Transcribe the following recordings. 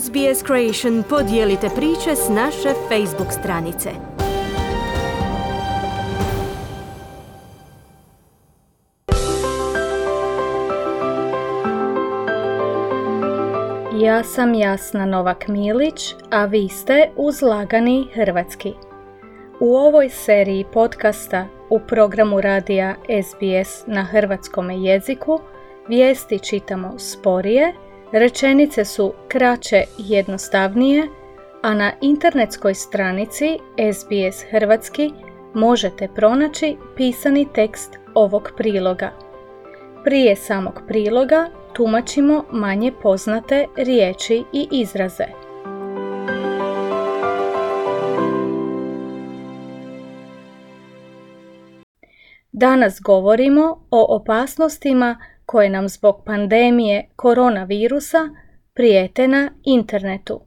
SBS Creation podijelite priče s naše Facebook stranice. Ja sam Jasna Novak Milić, a vi ste uz Lagani Hrvatski. U ovoj seriji podcasta u programu radija SBS na hrvatskom jeziku vijesti čitamo sporije, rečenice su kraće i jednostavnije, a na internetskoj stranici SBS Hrvatski možete pronaći pisani tekst ovog priloga. Prije samog priloga tumačimo manje poznate riječi i izraze. Danas govorimo o opasnostima koje nam zbog pandemije koronavirusa prijete na internetu.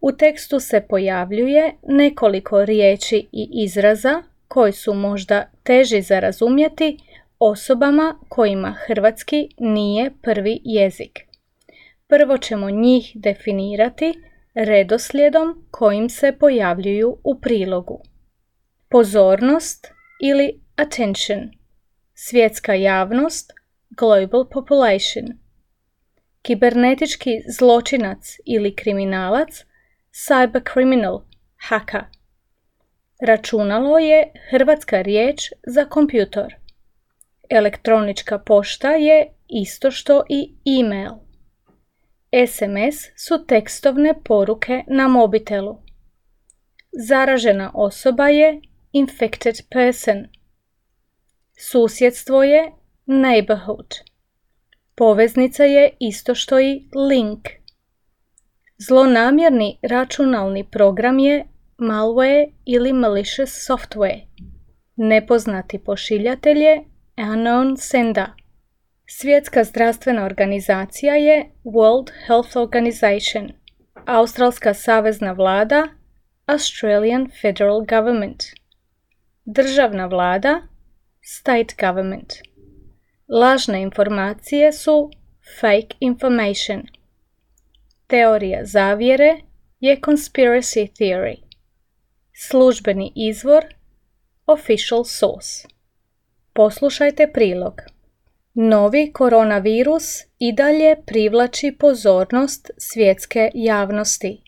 U tekstu se pojavljuje nekoliko riječi i izraza koji su možda teži za razumjeti osobama kojima hrvatski nije prvi jezik. Prvo ćemo njih definirati redoslijedom kojim se pojavljuju u prilogu. Pozornost ili attention, svjetska javnost, global population, kibernetički zločinac ili kriminalac, cyber criminal, haka. Računalo je hrvatska riječ za kompjutor. Elektronička pošta je isto što i e-mail. SMS su tekstovne poruke na mobitelu. Zaražena osoba je infected person. Susjedstvo je neighborhood. Poveznica je isto što i link. Zlonamjerni računalni program je malware ili malicious software. Nepoznati pošiljatelj je unknown sender. Svjetska zdravstvena organizacija je World Health Organization. Australska savezna vlada Australian Federal Government. Državna vlada State Government. Lažne informacije su fake information. Teorija zavjere je conspiracy theory. Službeni izvor official source. Poslušajte prilog. Novi koronavirus i dalje privlači pozornost svjetske javnosti.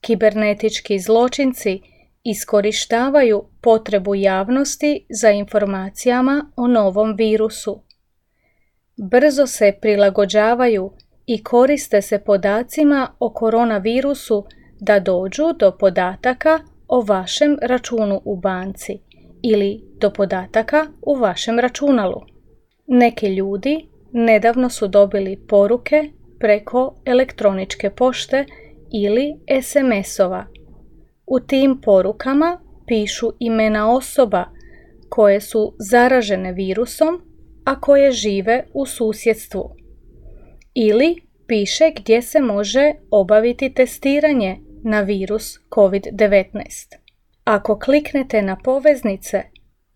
Kibernetički zločinci iskorištavaju potrebu javnosti za informacijama o novom virusu. Brzo se prilagođavaju i koriste se podacima o koronavirusu da dođu do podataka o vašem računu u banci ili do podataka u vašem računalu. Neki ljudi nedavno su dobili poruke preko elektroničke pošte ili SMS-ova. U tim porukama pišu imena osoba koje su zaražene virusom, a koje žive u susjedstvu. Ili piše gdje se može obaviti testiranje na virus COVID-19. Ako kliknete na poveznice,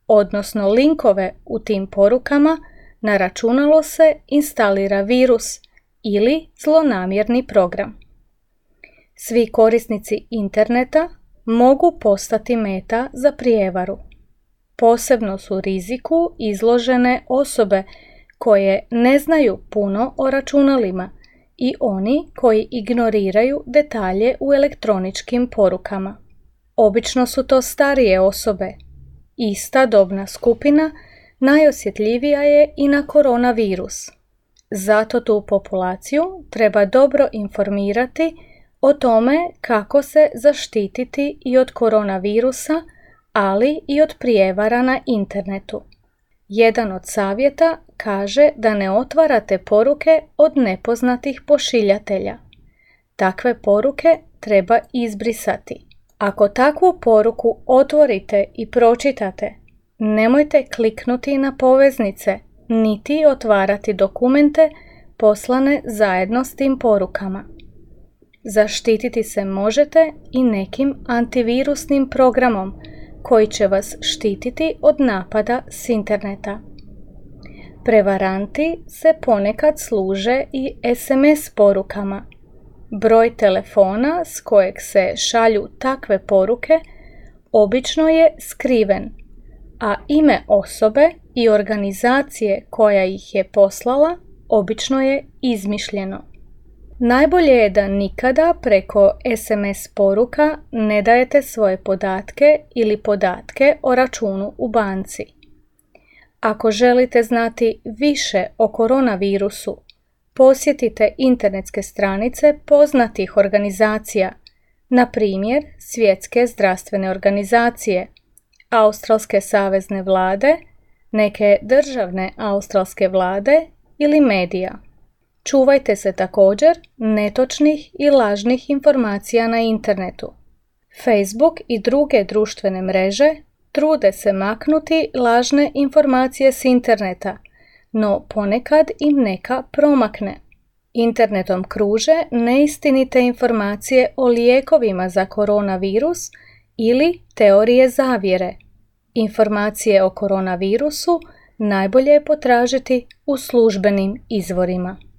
odnosno linkove u tim porukama, na računalo se instalira virus ili zlonamjerni program. Svi korisnici interneta mogu postati meta za prijevaru. Posebno su riziku izložene osobe koje ne znaju puno o računalima i oni koji ignoriraju detalje u elektroničkim porukama. Obično su to starije osobe. Ista dobna skupina najosjetljivija je i na koronavirus. Zato tu populaciju treba dobro informirati o tome kako se zaštititi i od koronavirusa, ali i od prijevara na internetu. Jedan od savjeta kaže da ne otvarate poruke od nepoznatih pošiljatelja. Takve poruke treba izbrisati. Ako takvu poruku otvorite i pročitate, nemojte kliknuti na poveznice, niti otvarati dokumente poslane zajedno s tim porukama. Zaštititi se možete i nekim antivirusnim programom koji će vas štititi od napada s interneta. Prevaranti se ponekad služe i SMS porukama Broj telefona s kojeg se šalju takve poruke obično je skriven, a ime osobe i organizacije koja ih je poslala obično je izmišljeno. Najbolje je da nikada preko SMS poruka ne dajete svoje podatke ili podatke o računu u banci. Ako želite znati više o koronavirusu, posjetite internetske stranice poznatih organizacija, na primjer Svjetske zdravstvene organizacije, Australske savezne vlade, neke državne australske vlade ili medija. Čuvajte se također netočnih i lažnih informacija na internetu. Facebook i druge društvene mreže trude se maknuti lažne informacije s interneta, no ponekad im neka promakne. Internetom kruže neistinite informacije o lijekovima za koronavirus ili teorije zavjere. Informacije o koronavirusu najbolje je potražiti u službenim izvorima.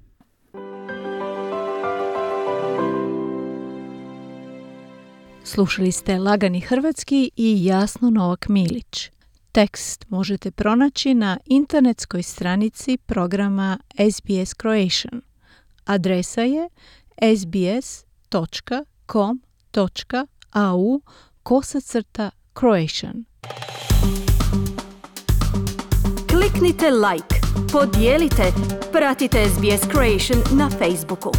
Slušali ste Lagani Hrvatski i Jasno Novak Milić. Tekst možete pronaći na internetskoj stranici programa SBS Croatian. Adresa je sbs.com.au kosacrta Croatian. Kliknite like, podijelite, pratite SBS Creation na Facebooku.